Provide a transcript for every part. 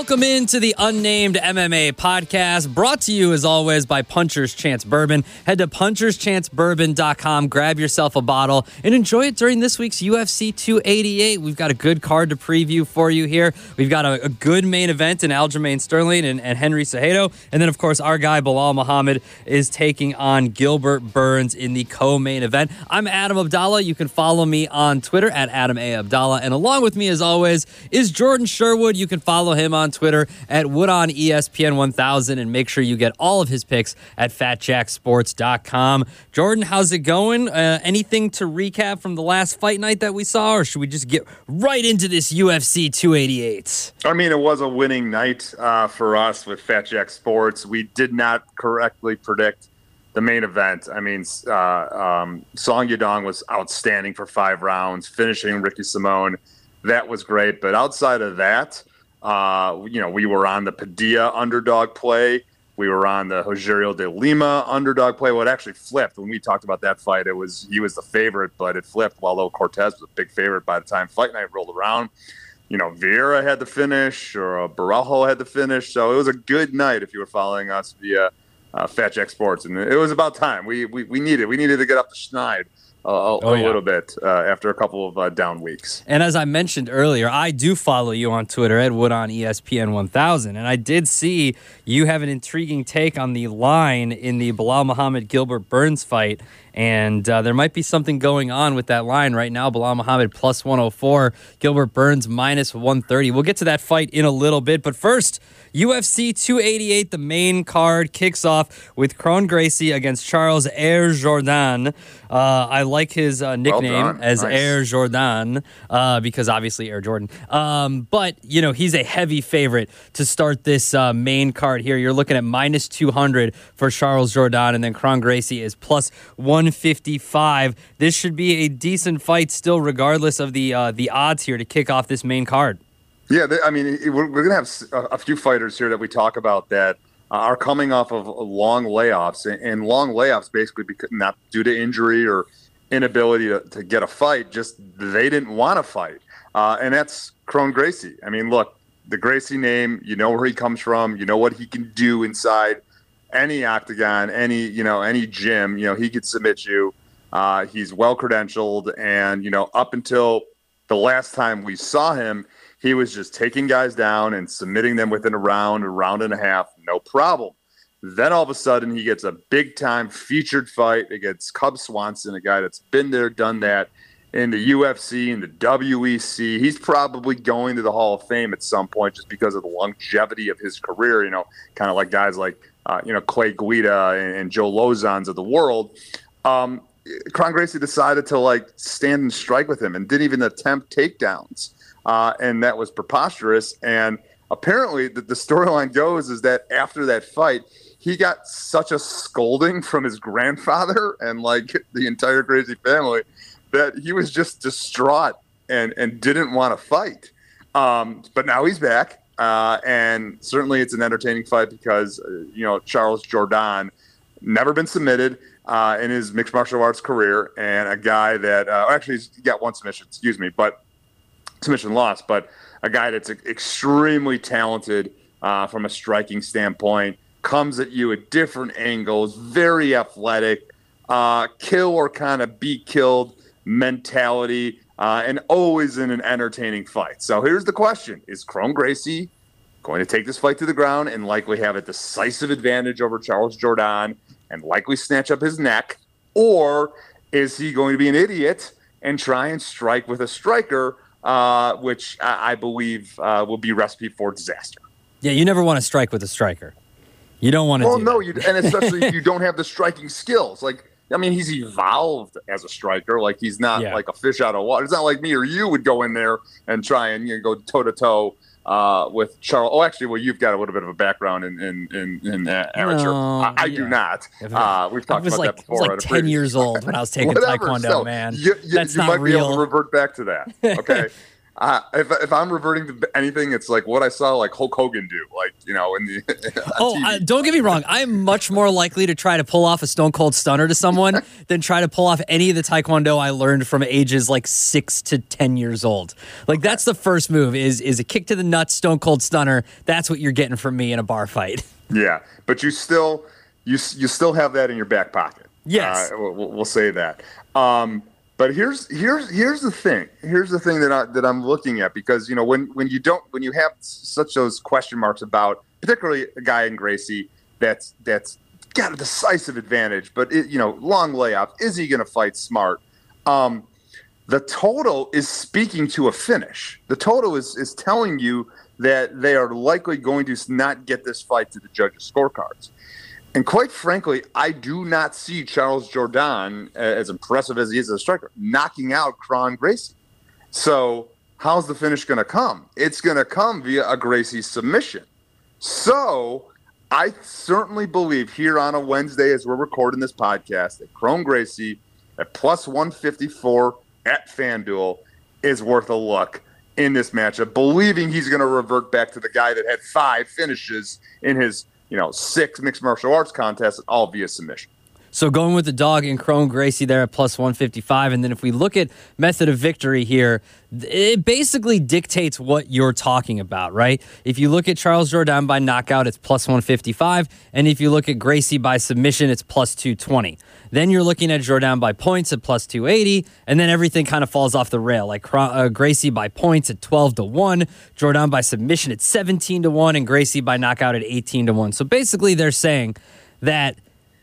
Welcome into the Unnamed MMA podcast, brought to you as always by Puncher's Chance Bourbon. Head to puncherschancebourbon.com, grab yourself a bottle, and enjoy it during this week's UFC 288. We've got a good card to preview for you here. We've got a, a good main event in Aljamain Sterling and, and Henry Cejudo. And then, of course, our guy Belal Muhammad is taking on Gilbert Burns in the co main event. I'm Adam Abdalla. You can follow me on Twitter at Adam A. Abdalla. And along with me, as always, is Jordan Sherwood. You can follow him on Twitter at Woodon ESPN 1000 and make sure you get all of his picks at fatjacksports.com. Jordan, how's it going? Uh, anything to recap from the last fight night that we saw, or should we just get right into this UFC 288? I mean, it was a winning night uh, for us with Fat Jack Sports. We did not correctly predict the main event. I mean, uh, um, Song Yadong was outstanding for five rounds, finishing Ricky Simón. That was great. But outside of that, uh, you know, we were on the Padilla underdog play. We were on the Rogerio de Lima underdog play. Well, it actually flipped when we talked about that fight. It was he was the favorite, but it flipped. Although Cortez was a big favorite by the time fight night rolled around. You know, Vieira had the finish, or uh, Barajo had the finish. So it was a good night if you were following us via uh, Fat Jack Sports, and it was about time. We we, we needed we needed to get up the schneid a, oh, yeah. little bit uh, after a couple of uh, down weeks. And as I mentioned earlier, I do follow you on Twitter at Wood on ESPN 1000, and I did see you have an intriguing take on the line in the Belal Muhammad Gilbert Burns fight. And uh, there might be something going on with that line right now. Belal Muhammad plus 104, Gilbert Burns minus 130. We'll get to that fight in a little bit. But first, UFC 288, the main card kicks off with Kron Gracie against Charles Air Jordan. Uh, I like his uh, nickname well as nice. Air Jordan uh, because obviously Air Jordan. Um, but, you know, he's a heavy favorite to start this uh, main card here. You're looking at minus 200 for Charles Jourdain, and then Kron Gracie is plus 155. This should be a decent fight still, regardless of the, uh, the odds here to kick off this main card. Yeah, I mean, we're, we're going to have a few fighters here that we talk about that uh, are coming off of long layoffs, and long layoffs basically because not due to injury or inability to, to get a fight, just they didn't want to fight. Uh, and that's Kron Gracie. I mean, look, the Gracie name, you know where he comes from, you know what he can do inside any octagon, any you know any gym. You know he could submit you. Uh, he's well credentialed, and you know up until the last time we saw him, he was just taking guys down and submitting them within a round, a round and a half, no problem. Then all of a sudden, he gets a big time featured fight against Cub Swanson, a guy that's been there, done that in the UFC and the WEC. He's probably going to the Hall of Fame at some point just because of the longevity of his career, you know, kind of like guys like, uh, you know, Clay Guida and, and, Joe Lauzons of the world. Um, Kron Gracie decided to like stand and strike with him and didn't even attempt takedowns uh, and that was preposterous. And apparently, the, the storyline goes is that after that fight, he got such a scolding from his grandfather and like the entire Gracie family that he was just distraught and and didn't want to fight. Um, but now he's back, uh, and certainly it's an entertaining fight because uh, you know Charles Jourdain never been submitted uh, in his mixed martial arts career, and a guy that uh, actually he's got one submission, excuse me, but submission loss, but a guy that's extremely talented uh, from a striking standpoint, comes at you at different angles, very athletic, kill or kind of be killed mentality, uh, and always in an entertaining fight. So here's the question Is Kron Gracie going to take this fight to the ground and likely have a decisive advantage over Charles Jourdain and likely snatch up his neck? Or is he going to be an idiot and try and strike with a striker uh, which I, I believe uh, will be recipe for disaster. Yeah, you never want to strike with a striker. You don't want to. Well, no, you, and especially if you don't have the striking skills. Like, I mean, he's evolved as a striker. Like, he's not yeah. like a fish out of water. It's not like me or you would go in there and try and you know, go toe to toe uh, with Charles. Oh, actually, well, you've got a little bit of a background in in in, in uh, amateur. No, I, I yeah. do not. Uh, we've talked about like, that before. I was like ten years old when I was taking Whatever, Taekwondo, so man. You, you, That's you not might real. be able to revert back to that. Okay. Uh, if, if I'm reverting to anything, it's like what I saw like Hulk Hogan do, like you know, in the. oh, uh, don't get me wrong. I'm much more likely to try to pull off a Stone Cold Stunner to someone than try to pull off any of the Taekwondo I learned from ages like six to ten years old. Like okay. that's the first move is is a kick to the nuts, Stone Cold Stunner. That's what you're getting from me in a bar fight. Yeah, but you still you you still have that in your back pocket. Yes, uh, we'll, we'll, say that. Um, but here's here's here's the thing. Here's the thing that I that I'm looking at because you know when when you don't when you have such those question marks about particularly a guy in Gracie that's that's got a decisive advantage, but it, you know long layoff. Is he going to fight smart? Um, the total is speaking to a finish. The total is is telling you that they are likely going to not get this fight to the judges' scorecards. And quite frankly, I do not see Charles Jourdain, as impressive as he is as a striker, knocking out Kron Gracie. So, how's the finish going to come? It's going to come via a Gracie submission. So, I certainly believe here on a Wednesday, as we're recording this podcast, that Kron Gracie at plus 154 at FanDuel is worth a look in this matchup, believing he's going to revert back to the guy that had five finishes in his you know, six mixed martial arts contests, all via submission. So going with the dog and Kron Gracie there at plus 155. And then if we look at method of victory here, it basically dictates what you're talking about, right? If you look at Charles Jourdain by knockout, it's plus 155. And if you look at Gracie by submission, it's plus 220. Then you're looking at Jourdain by points at plus 280. And then everything kind of falls off the rail. Like uh, Gracie by points at 12 to 1, Jourdain by submission at 17 to 1, and Gracie by knockout at 18 to 1. So basically, they're saying that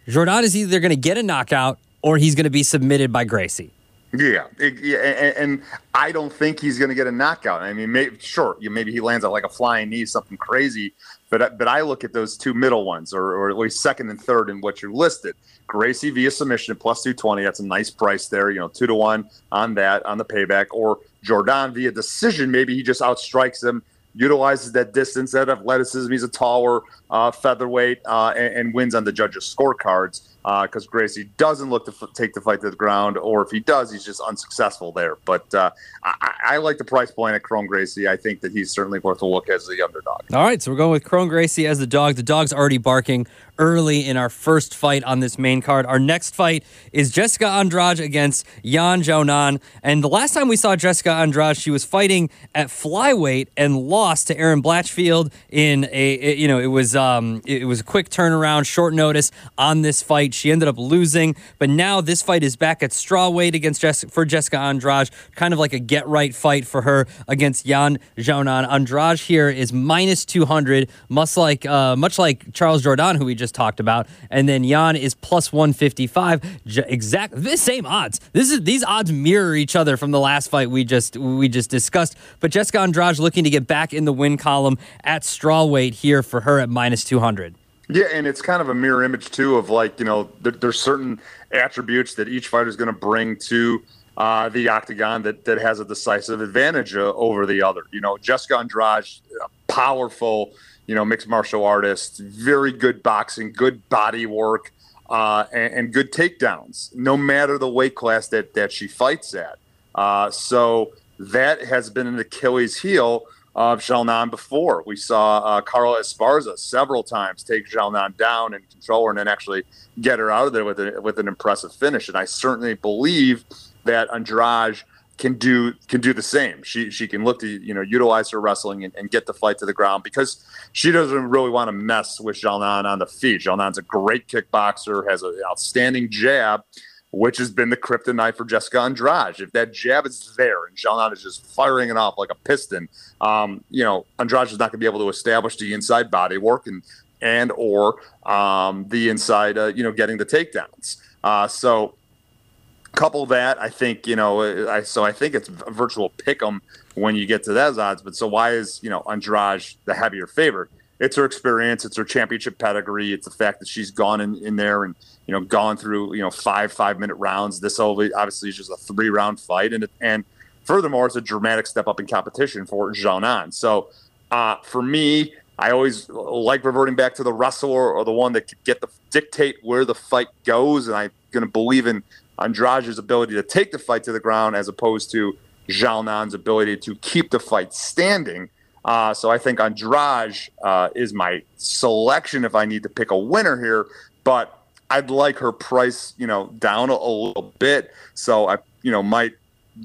Jourdain is either going to get a knockout or he's going to be submitted by Gracie. Yeah, it, yeah, and, and, I don't think he's going to get a knockout. I mean, maybe, sure, maybe he lands on like a flying knee, something crazy. But but I look at those two middle ones, or, or at least second and third in what you listed. Gracie via submission plus two twenty. That's a nice price there. You know, two to one on that on the payback. Or Jourdain via decision. Maybe he just outstrikes him utilizes that distance, that athleticism. He's a taller uh, featherweight uh, and, and, wins on the judges' scorecards because uh, Gracie doesn't look to f- take the fight to the ground, or if he does, he's just unsuccessful there. But uh, I-, I, like the price point at Kron Gracie. I think that he's certainly worth a look as the underdog. All right, so we're going with Kron Gracie as the dog. The dog's already barking early in our first fight on this main card. Our next fight is Jessica Andrade against Yan Xiaonan. And the last time we saw Jessica Andrade, she was fighting at flyweight and lost to Erin Blanchfield in a, you know, it was um, it was a quick turnaround, short notice on this fight. She ended up losing, but now this fight is back at strawweight against Jess- for Jessica Andrade, kind of like a get right fight for her against Yan Xiaonan. Andrade here is minus 200, much like uh, much like Charles Jourdain, who we just talked about. And then Jan is plus 155. Exact the same odds. This is these odds mirror each other from the last fight we just we just discussed. But Jessica Andrade looking to get back in the win column at strawweight here for her at minus 200. Yeah, and it's kind of a mirror image too of like you know there, there's certain attributes that each fighter is going to bring to uh, the octagon that that has a decisive advantage uh, over the other. You know, Jessica Andrade, powerful you know, mixed martial artist, very good boxing, good body work, uh, and, and, good takedowns, no matter the weight class that, that she fights at. Uh, so that has been an Achilles heel of Xiaonan before. We saw uh, Carla Esparza several times take Xiaonan down and control her and then actually get her out of there with, a, with an impressive finish. And I certainly believe that Andrade – can do can do the same. She she can look to you know utilize her wrestling and, and get the fight to the ground because she doesn't really want to mess with Xiaonan on the feet. Xiaonan's a great kickboxer, has an outstanding jab, which has been the kryptonite for Jessica Andrade. If that jab is there and Xiaonan is just firing it off like a piston, um, you know Andrade is not going to be able to establish the inside body work and and or um, the inside uh, you know getting the takedowns. Uh, so couple that, I think you know, I so I think it's virtual pick 'em when you get to those odds. But so why is you know Andrade the heavier favorite? It's her experience, it's her championship pedigree, it's the fact that she's gone in, in there and you know gone through you know five five minute rounds. This obviously is just a three round fight, and and furthermore, it's a dramatic step up in competition for Xiaonan. So uh, for me, I always like reverting back to the wrestler or the one that could get the dictate where the fight goes, and I'm going to believe in Andrade's ability to take the fight to the ground as opposed to Xiaonan's ability to keep the fight standing. Uh, so I think Andrade uh, is my selection if I need to pick a winner here. But I'd like her price, you know, down a, a little bit. So I, you know, might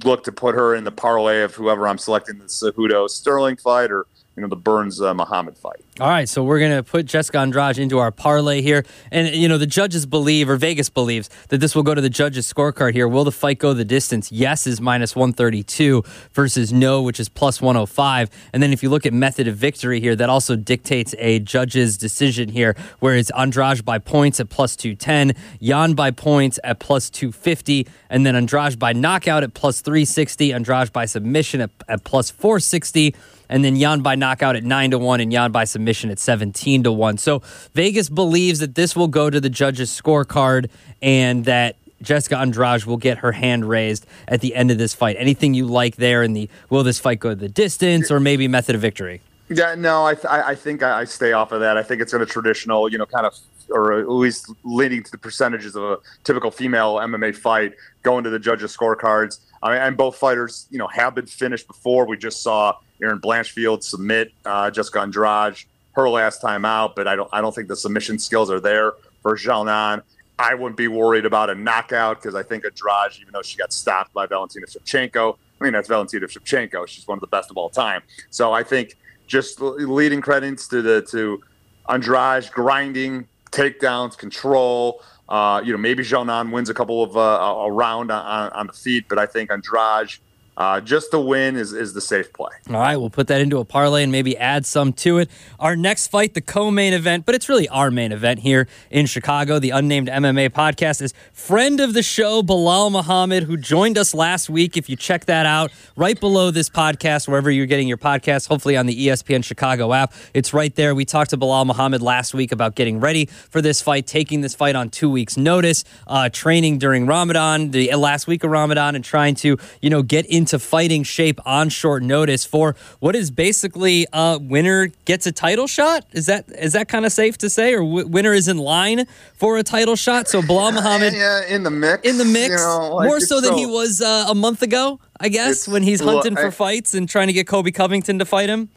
look to put her in the parlay of whoever I'm selecting the Cejudo Sterling fight or you know the Burns uh, Muhammad fight. All right, so we're gonna put Jessica Andrade into our parlay here, and you know the judges believe, or Vegas believes, that this will go to the judges' scorecard here. Will the fight go the distance? Yes is minus one thirty two versus no, which is plus one hundred five. And then if you look at method of victory here, that also dictates a judge's decision here, where it's Andrade by points at plus two ten, Yan by points at plus two fifty, and then Andrade by knockout at plus three sixty, Andrade by submission at, at plus four sixty and then Yan by knockout at 9 to 1 and Yan by submission at 17 to 1. So Vegas believes that this will go to the judges' scorecard and that Jessica Andrade will get her hand raised at the end of this fight. Anything you like there in the will this fight go the distance or maybe method of victory? Yeah, no, I, th- I think I stay off of that. I think it's in a traditional, you know, kind of, or at least leading to the percentages of a typical female MMA fight going to the judges' scorecards. I mean, and both fighters, you know, have been finished before. We just saw Erin Blanchfield submit uh, Jessica Andrade her last time out, but I don't I don't think the submission skills are there for Xiaonan. I wouldn't be worried about a knockout because I think Andrade, even though she got stopped by Valentina Shevchenko, I mean that's Valentina Shevchenko. She's one of the best of all time. So I think just leading credits to the to Andrade grinding takedowns, control. Uh, you know, maybe Xiaonan wins a couple of uh, a round on, on the feet, but I think Andrade uh, just the win is, is the safe play. All right, we'll put that into a parlay and maybe add some to it. Our next fight, the co main event, but it's really our main event here in Chicago. The Unnamed MMA podcast is friend of the show, Belal Muhammad, who joined us last week. If you check that out, right below this podcast, wherever you're getting your podcast, hopefully on the ESPN Chicago app, it's right there. We talked to Belal Muhammad last week about getting ready for this fight, taking this fight on two weeks' notice, uh, training during Ramadan, the last week of Ramadan, and trying to, you know, get in into fighting shape on short notice for what is basically a winner gets a title shot. Is that is that kind of safe to say, or w- winner is in line for a title shot? So Belal Muhammad, yeah, in the mix, in the mix, you know, like more so, so than he was uh, a month ago, I guess, when he's hunting for fights and trying to get Colby Covington to fight him.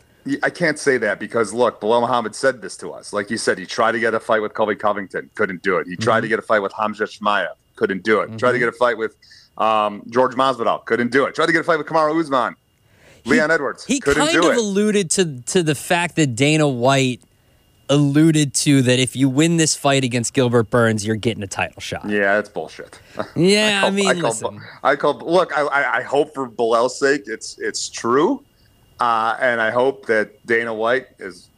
I can't say that because look, Belal Muhammad said this to us. Like you said, he tried to get a fight with Colby Covington, couldn't do it. He tried mm-hmm. to get a fight with Khamzat Chimaev, couldn't do it. Mm-hmm. Tried to mm-hmm. get a fight with um, George Masvidal couldn't do it. Tried to get a fight with Kamaru Usman. Leon Edwards. He kind of it. alluded to to the fact that Dana White alluded to that if you win this fight against Gilbert Burns, you're getting a title shot. Yeah, that's bullshit. Yeah, I, call, I mean, I call, listen. I call look. I, I hope for Belal's sake, it's it's true, uh, and I hope that Dana White is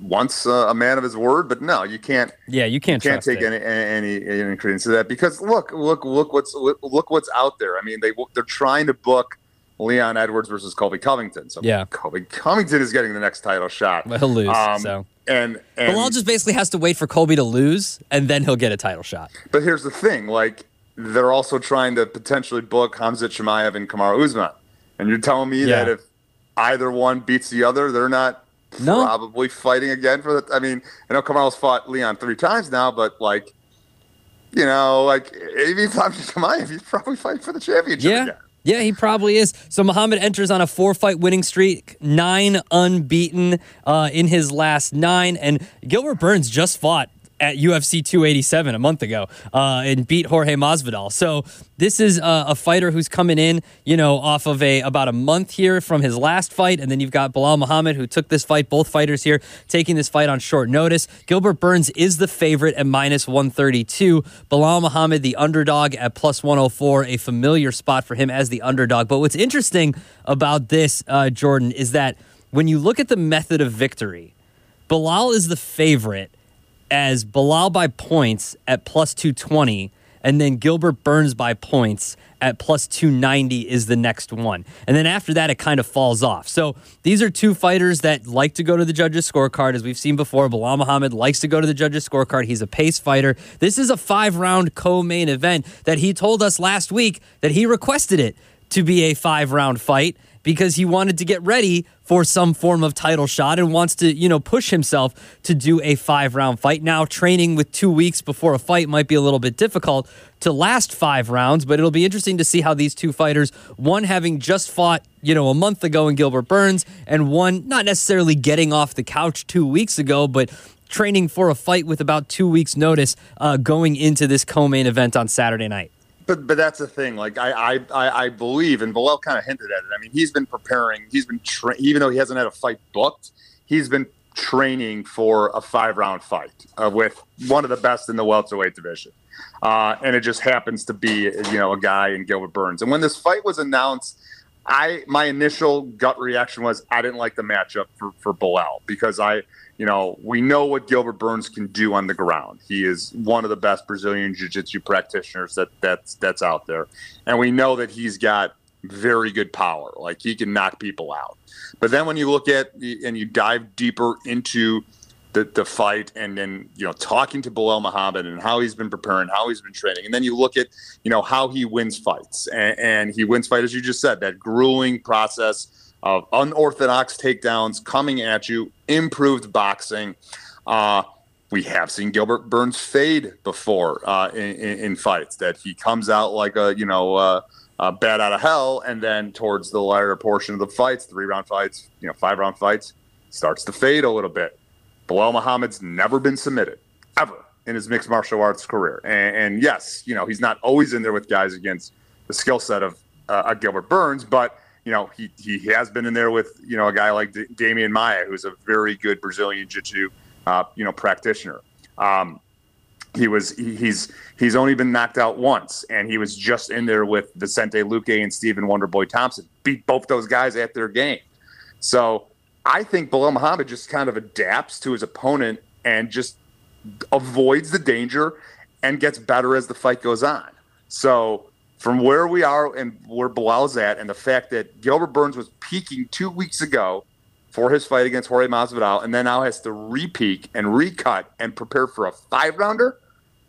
once uh, a man of his word, but no, you can't. Yeah, you can't. You can't take any, any, any credence to that because look, look, look what's look what's out there. I mean, they they're trying to book Leon Edwards versus Colby Covington. So yeah, Colby Covington is getting the next title shot. Well, he'll lose. Um, so and and Belal just basically has to wait for Colby to lose, and then he'll get a title shot. But here's the thing: like they're also trying to potentially book Khamzat Chimaev and Kamaru Usman, and you're telling me yeah. that if either one beats the other, they're not no. probably fighting again for the. I mean, I know Kamaru's fought Leon three times now, but like, you know, like if he's Chimaev, he's probably fighting for the championship yeah. again. Yeah, he probably is. So Muhammad enters on a four-fight winning streak, nine unbeaten uh, in his last nine, and Gilbert Burns just fought at UFC 287 a month ago uh, and beat Jorge Masvidal. So this is a, a, fighter who's coming in, you know, off of a about a month here from his last fight, and then you've got Belal Muhammad who took this fight. Both fighters here taking this fight on short notice. Gilbert Burns is the favorite at minus 132. Belal Muhammad the underdog at plus 104, a familiar spot for him as the underdog. But what's interesting about this, uh, Jordan, is that when you look at the method of victory, Belal is the favorite as Belal by points at plus 220, and then Gilbert Burns by points at plus 290 is the next one. And then after that, it kind of falls off. So these are two fighters that like to go to the judges' scorecard. As we've seen before, Belal Muhammad likes to go to the judges' scorecard. He's a pace fighter. This is a five round co main event that he told us last week that he requested it to be a five round fight because he wanted to get ready for some form of title shot and wants to, you know, push himself to do a five round fight. Now, training with two weeks before a fight might be a little bit difficult to last five rounds, but it'll be interesting to see how these two fighters, one having just fought, you know, a month ago in Gilbert Burns, and one not necessarily getting off the couch two weeks ago, but training for a fight with about two weeks' notice uh, going into this co main event on Saturday night. But but that's the thing. Like I I, I believe, and Belal kind of hinted at it. I mean, he's been preparing. He's been tra- even though he hasn't had a fight booked, he's been training for a five round fight uh, with one of the best in the welterweight division. Uh, and it just happens to be you know a guy in Gilbert Burns. And when this fight was announced, I my initial gut reaction was I didn't like the matchup for for Belal because I you know, we know what Gilbert Burns can do on the ground. He is one of the best Brazilian jiu-jitsu practitioners that that's that's out there. And we know that he's got very good power. Like he can knock people out. But then when you look at and you dive deeper into the, the fight and then you know talking to Belal Muhammad and how he's been preparing, how he's been training, and then you look at you know how he wins fights and, and he wins fights as you just said that grueling process of unorthodox takedowns coming at you, improved boxing. Uh, we have seen Gilbert Burns fade before uh, in, in, fights that he comes out like a you know uh, a bat out of hell, and then towards the latter portion of the fights, three round fights, you know five round fights, starts to fade a little bit. Belal Muhammad's never been submitted ever in his mixed martial arts career, and, and yes, you know he's not always in there with guys against the skill set of uh, Gilbert Burns, but you know, he, he has been in there with, you know, a guy like D- Demian Maia, who's a very good Brazilian Jiu-Jitsu, uh, you know, practitioner. Um, he was he, he's he's only been knocked out once, and he was just in there with Vicente Luque and Stephen Wonderboy Thompson. Beat both those guys at their game. So I think Belal Muhammad just kind of adapts to his opponent and just avoids the danger and gets better as the fight goes on. So from where we are and where Belal's at, and the fact that Gilbert Burns was peaking two weeks ago for his fight against Jorge Masvidal, and then now has to re-peak and recut and prepare for a five rounder.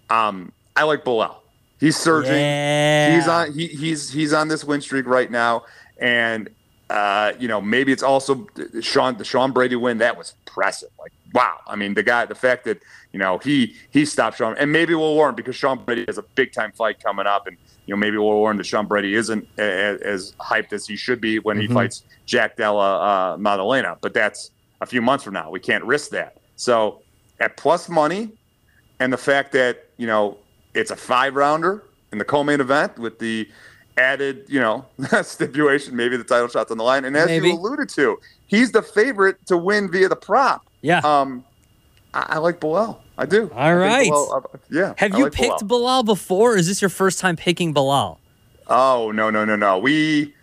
Um, I like Belal. He's surging. Yeah. He's on. He, he's he's on this win streak right now, and uh, you know maybe it's also Sean the Sean Brady win that was impressive. Like wow, I mean the guy, the fact that you know he he stopped Sean, and maybe we'll Warren because Sean Brady has a big time fight coming up, and you know, maybe we'll learn that Sean Brady isn't as, as hyped as he should be when he mm-hmm. fights Jack Della uh, Maddalena. But that's a few months from now. We can't risk that. So at plus money, and the fact that you know it's a five rounder in the co-main event with the added, you know, stipulation, maybe the title shots on the line. And as maybe. you alluded to, he's the favorite to win via the prop. Yeah. Um, I, I like Belal. I do. All I right. Belal, uh, yeah. Have I you like picked Belal. Belal before? Is this your first time picking Belal? Oh no no no no. We,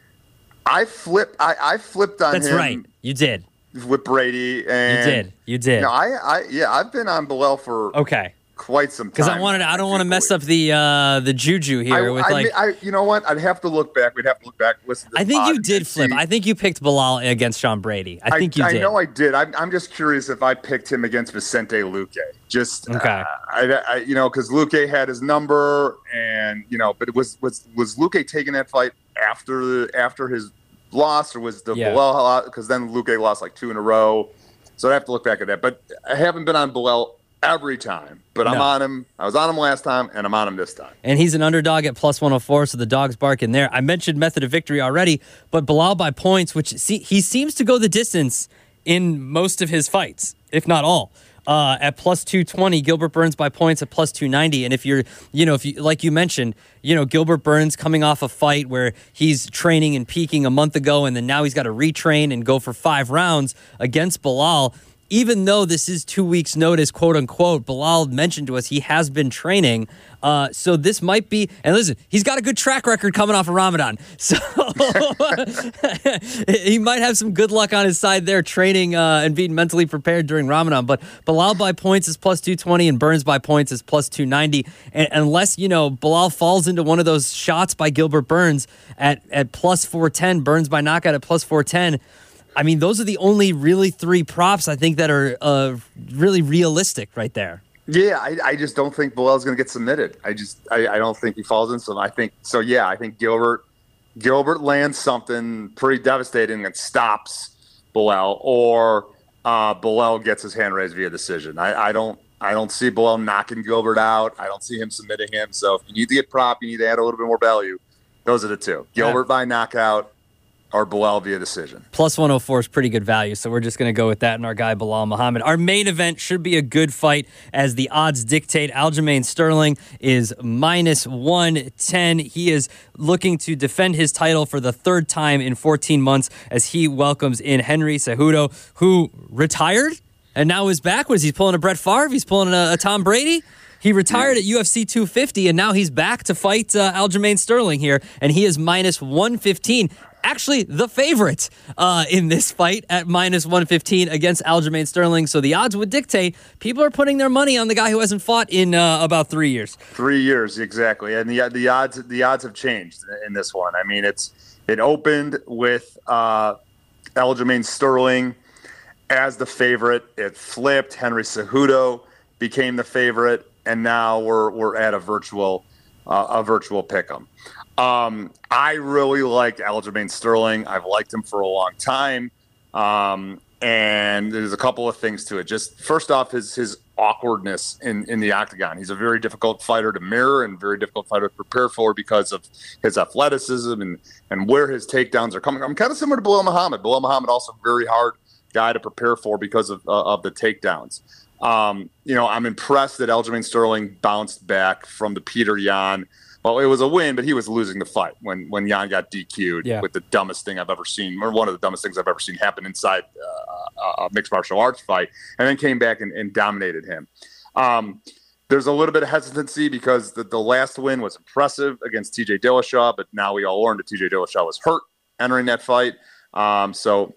I flipped. I, I flipped on That's him. That's right. You did with Brady. And you did. You did. You know, I I yeah. I've been on Belal for okay quite some time. Because I wanted, I don't want to mess up the uh, the juju here I, with I, like. I, you know what? I'd have to look back. We'd have to look back. Listen. I think you did flip. See. I think you picked Belal against Sean Brady. I think you did. I know I did. I'm, I'm just curious if I picked him against Vicente Luque. Just okay. Uh, I, I, you know, because Luque had his number, and you know, but it was was was Luque taking that fight after after his loss, or was the yeah. Belal because then Luque lost like two in a row. So I have to look back at that. But I haven't been on Belal every time. But I'm on him. I was on him last time, and I'm on him this time. And he's an underdog at plus 104, so the dog's barking there. I mentioned method of victory already, but Belal by points, which see, he seems to go the distance in most of his fights, if not all. Uh, at plus 220, Gilbert Burns by points at plus 290. And if you're, you know, if you, like you mentioned, you know, Gilbert Burns coming off a fight where he's training and peaking a month ago, and then now he's got to retrain and go for five rounds against Belal even though this is two weeks' notice, quote unquote, Belal mentioned to us he has been training. Uh, so this might be, and listen, he's got a good track record coming off of Ramadan. So he might have some good luck on his side there, training uh, and being mentally prepared during Ramadan. But Belal by points is plus 220 and Burns by points is plus 290. And unless, you know, Belal falls into one of those shots by Gilbert Burns at, at plus 410, Burns by knockout at plus 410 I mean, those are the only really three props I think that are uh, really realistic right there. Yeah, I, I just don't think Belal's going to get submitted. I just I, I, don't think he falls in some. I think so. Yeah, I think Gilbert Gilbert lands something pretty devastating and stops Belal, or uh, Belal gets his hand raised via decision. I, I don't I don't see Belal knocking Gilbert out. I don't see him submitting him. So if you need to get prop, you need to add a little bit more value. Those are the two. Gilbert yeah. by knockout or Belal via decision. Plus 104 is pretty good value, so we're just going to go with that and our guy Belal Muhammad. Our main event should be a good fight as the odds dictate. Aljamain Sterling is minus 110. He is looking to defend his title for the third time in 14 months as he welcomes in Henry Cejudo, who retired and now is back. Was he pulling a Brett Favre? He's pulling a, a Tom Brady? He retired at UFC 250, and now he's back to fight uh, Aljamain Sterling here, and he is minus 115 actually the favorite uh, in this fight at minus 115 against Aljamain Sterling. So the odds would dictate people are putting their money on the guy who hasn't fought in uh, about three years. Three years, exactly. And the, the odds the odds have changed in this one. I mean, it's it opened with uh, Aljamain Sterling as the favorite. It flipped. Henry Cejudo became the favorite and now we're we're at a virtual uh, a virtual pick'em. Um, I really like Aljamain Sterling. I've liked him for a long time, um, and there's a couple of things to it. Just first off, his his awkwardness in in the octagon. He's a very difficult fighter to mirror and very difficult fighter to prepare for because of his athleticism and and where his takedowns are coming. I'm kind of similar to Belal Muhammad. Belal Muhammad also very hard guy to prepare for because of uh, of the takedowns. Um, you know, I'm impressed that Aljamain Sterling bounced back from the Peter Yan. Well, it was a win, but he was losing the fight when when Yan got DQ'd yeah. with the dumbest thing I've ever seen, or one of the dumbest things I've ever seen happen inside uh, a mixed martial arts fight, and then came back and, and dominated him. Um, there's a little bit of hesitancy because the, the last win was impressive against TJ Dillashaw, but now we all learned that TJ Dillashaw was hurt entering that fight. Um, so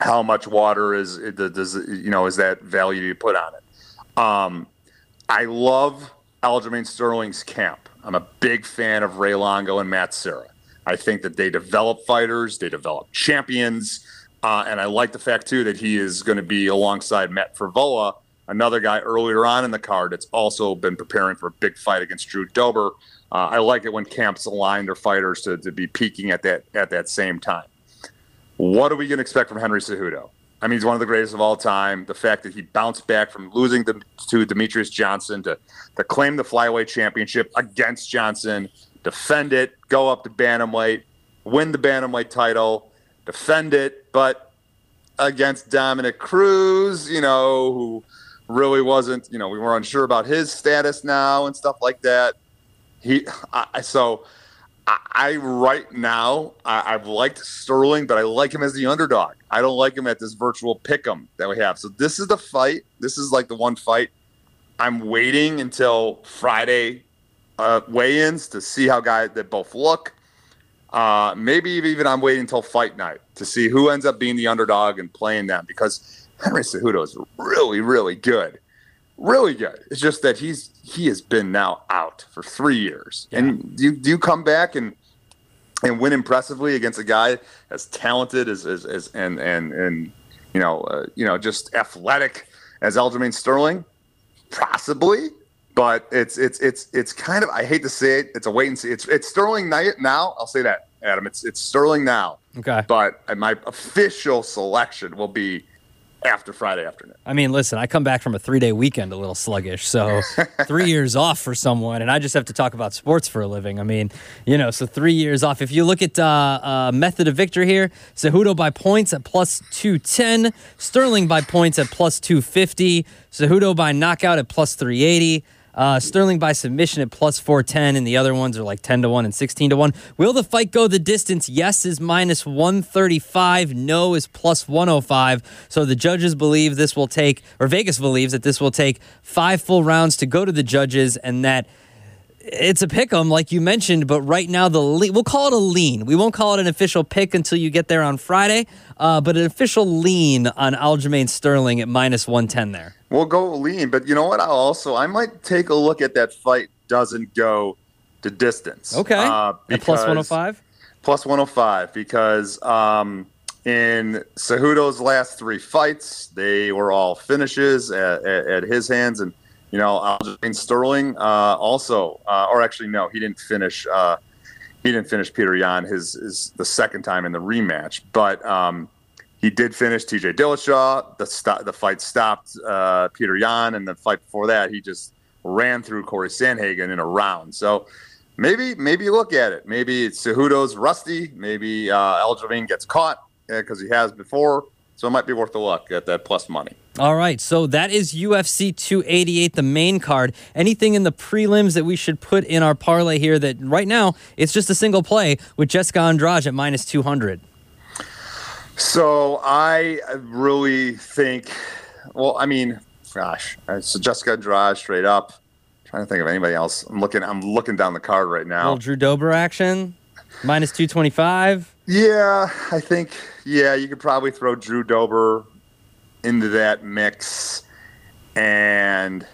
how much water is does you know is that value you put on it? Um, I love Aljamain Sterling's camp. I'm a big fan of Ray Longo and Matt Serra. I think that they develop fighters, they develop champions, uh, and I like the fact too that he is going to be alongside Matt Frevola, another guy earlier on in the card that's also been preparing for a big fight against Drew Dober. Uh, I like it when camps align their fighters to, to be peaking at that at that same time. What are we going to expect from Henry Cejudo? I mean, he's one of the greatest of all time. The fact that he bounced back from losing to, to Demetrious Johnson to, to claim the flyweight championship against Johnson, defend it, go up to bantamweight, win the bantamweight title, defend it, but against Dominick Cruz, you know, who really wasn't, you know, we were unsure about his status now and stuff like that. He, I, so I, I right now I, have liked Sterling, but I like him as the underdog. I don't like him at this virtual pick'em that we have. So this is the fight. This is like the one fight. I'm waiting until Friday uh, weigh-ins to see how guys that both look. Uh, maybe even I'm waiting until fight night to see who ends up being the underdog and playing them because Henry Cejudo is really, really good really good. It's just that he's he has been now out for three years, yeah. and do you, do you come back and and win impressively against a guy as talented as as, as and and and you know uh, you know just athletic as Aljamain Sterling, possibly. But it's it's it's it's kind of I hate to say it. It's a wait and see. It's it's Sterling night now. I'll say that, Adam. It's it's Sterling now. Okay. But my official selection will be after Friday afternoon. I mean, listen, I come back from a three day weekend a little sluggish. So three years off for someone, and I just have to talk about sports for a living. I mean, you know, so three years off. If you look at uh, uh, method of victory here, Cejudo by points at plus 210, Sterling by points at plus 250, Cejudo by knockout at plus 380. Uh, Sterling by submission at plus 410, and the other ones are like 10 to 1 and 16 to 1. Will the fight go the distance? Yes is minus 135. No is plus 105. So the judges believe this will take, or Vegas believes that this will take five full rounds to go to the judges, and that it's a pick 'em, like you mentioned, but right now the le- we'll call it a lean. We won't call it an official pick until you get there on Friday, uh, but an official lean on Aljamain Sterling at minus one ten there. We'll go lean, but you know what? I'll also I might take a look at that fight. Doesn't go to distance. Okay, uh, plus one hundred oh five. Plus one hundred oh five because um, in Cejudo's last three fights, they were all finishes at, at, at his hands and you know, Aljamain Sterling uh, also, uh, or actually no, he didn't finish. Uh, he didn't finish Peter Yan his is the second time in the rematch, but um, he did finish T.J. Dillashaw. The st- the fight stopped uh, Peter Yan, and the fight before that, he just ran through Cory Sandhagen in a round. So maybe maybe look at it. Maybe Cejudo's rusty. Maybe uh, Aljamain gets caught because uh, he has before. So it might be worth a look at that plus money. All right, so that is UFC 288, the main card. Anything in the prelims that we should put in our parlay here that right now it's just a single play with Jessica Andrade at minus 200? So I really think, well, I mean, gosh, so Jessica Andrade straight up. I'm trying to think of anybody else. I'm looking. I'm looking down the card right now. Little Drew Dober action, minus 225. Yeah, I think. Yeah, you could probably throw Drew Dober into that mix. And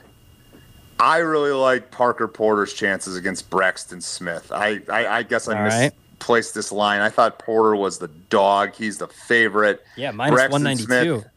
I really like Parker Porter's chances against Braxton Smith. I, I, I guess I misplaced right. this line. I thought Porter was the dog. He's the favorite. Yeah, minus Braxton 192. Smith,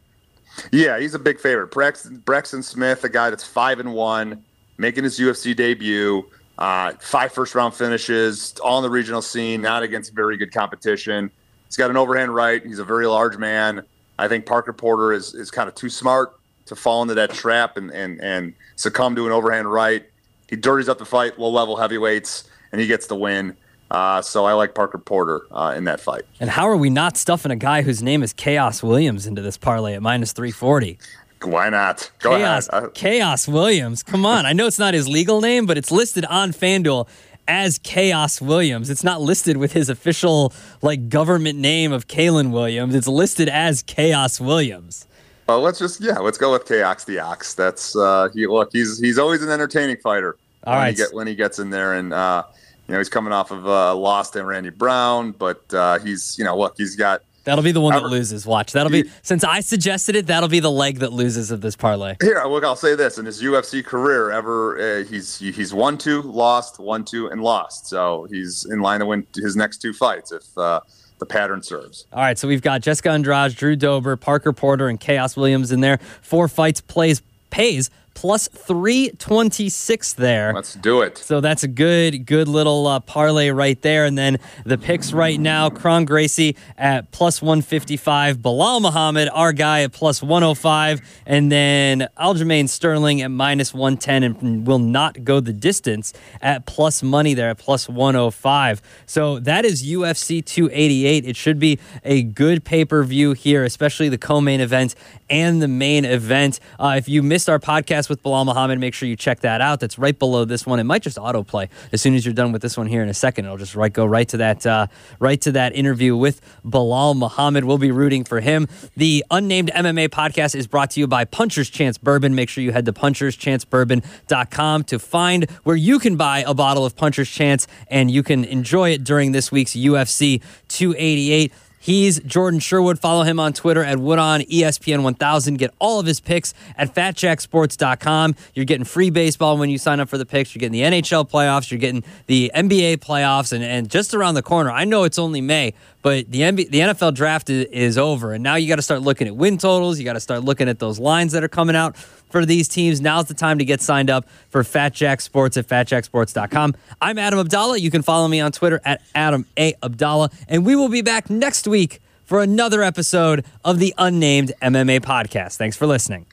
yeah, he's a big favorite. Braxton, Braxton Smith, a guy that's five and one, making his UFC debut. Uh, five first round finishes, all in the regional scene, not against very good competition. He's got an overhand right. He's a very large man. I think Parker Porter is is kind of too smart to fall into that trap and and and succumb to an overhand right. He dirties up the fight, low level heavyweights, and he gets the win. Uh, so I like Parker Porter uh, in that fight. And how are we not stuffing a guy whose name is Chaos Williams into this parlay at minus 340? Why not? Go Chaos, ahead. Khaos Williams. Come on. I know it's not his legal name, but it's listed on FanDuel as Chaos Williams. It's not listed with his official like government name of Kalen Williams. It's listed as Chaos Williams. Well, let's just yeah, let's go with Chaos the Ox. That's uh, he. Look, he's he's always an entertaining fighter. All when right, he get, when he gets in there, and uh, you know he's coming off of uh, lost and Randy Brown, but uh, he's you know look, he's got That'll be the one that loses. Watch. That'll be since I suggested it. That'll be the leg that loses of this parlay. Here, look. I'll say this: in his UFC career, ever uh, he's he's won two, lost, one two, and lost. So he's in line to win his next two fights if uh, the pattern serves. All right. So we've got Jessica Andrade, Drew Dober, Parker Porter, and Chaos Williams in there. Four fights, plays, pays plus 326 there. Let's do it. So that's a good, good little uh, parlay right there. And then the picks right now Kron Gracie at plus 155, Belal Muhammad, our guy at plus 105, and then Aljamain Sterling at minus 110 and will not go the distance at plus money there at plus 105. So that is UFC 288. It should be a good pay per view here, especially the co main event and the main event. Uh, if you missed our podcast, podcast with Belal Muhammad. Make sure you check that out. That's right below this one. It might just autoplay as soon as you're done with this one here in a second. It'll just right go right to that uh, right to that interview with Belal Muhammad. We'll be rooting for him. The unnamed MMA podcast is brought to you by Puncher's Chance Bourbon. Make sure you head to puncherschancebourbon.com to find where you can buy a bottle of Puncher's Chance and you can enjoy it during this week's UFC 288. He's Jordan Sherwood. Follow him on Twitter at Woodon ESPN 1000. Get all of his picks at fatjacksports.com. You're getting free baseball when you sign up for the picks. You're getting the NHL playoffs. You're getting the NBA playoffs, and, and just around the corner. I know it's only May, but the NBA, the NFL draft is, is over, and now you got to start looking at win totals. You got to start looking at those lines that are coming out for these teams. Now's the time to get signed up for Fat Jack Sports at fatjacksports.com. I'm Adam Abdalla. You can follow me on Twitter at Adam A. Abdalla, and we will be back next week for another episode of the Unnamed MMA Podcast. Thanks for listening.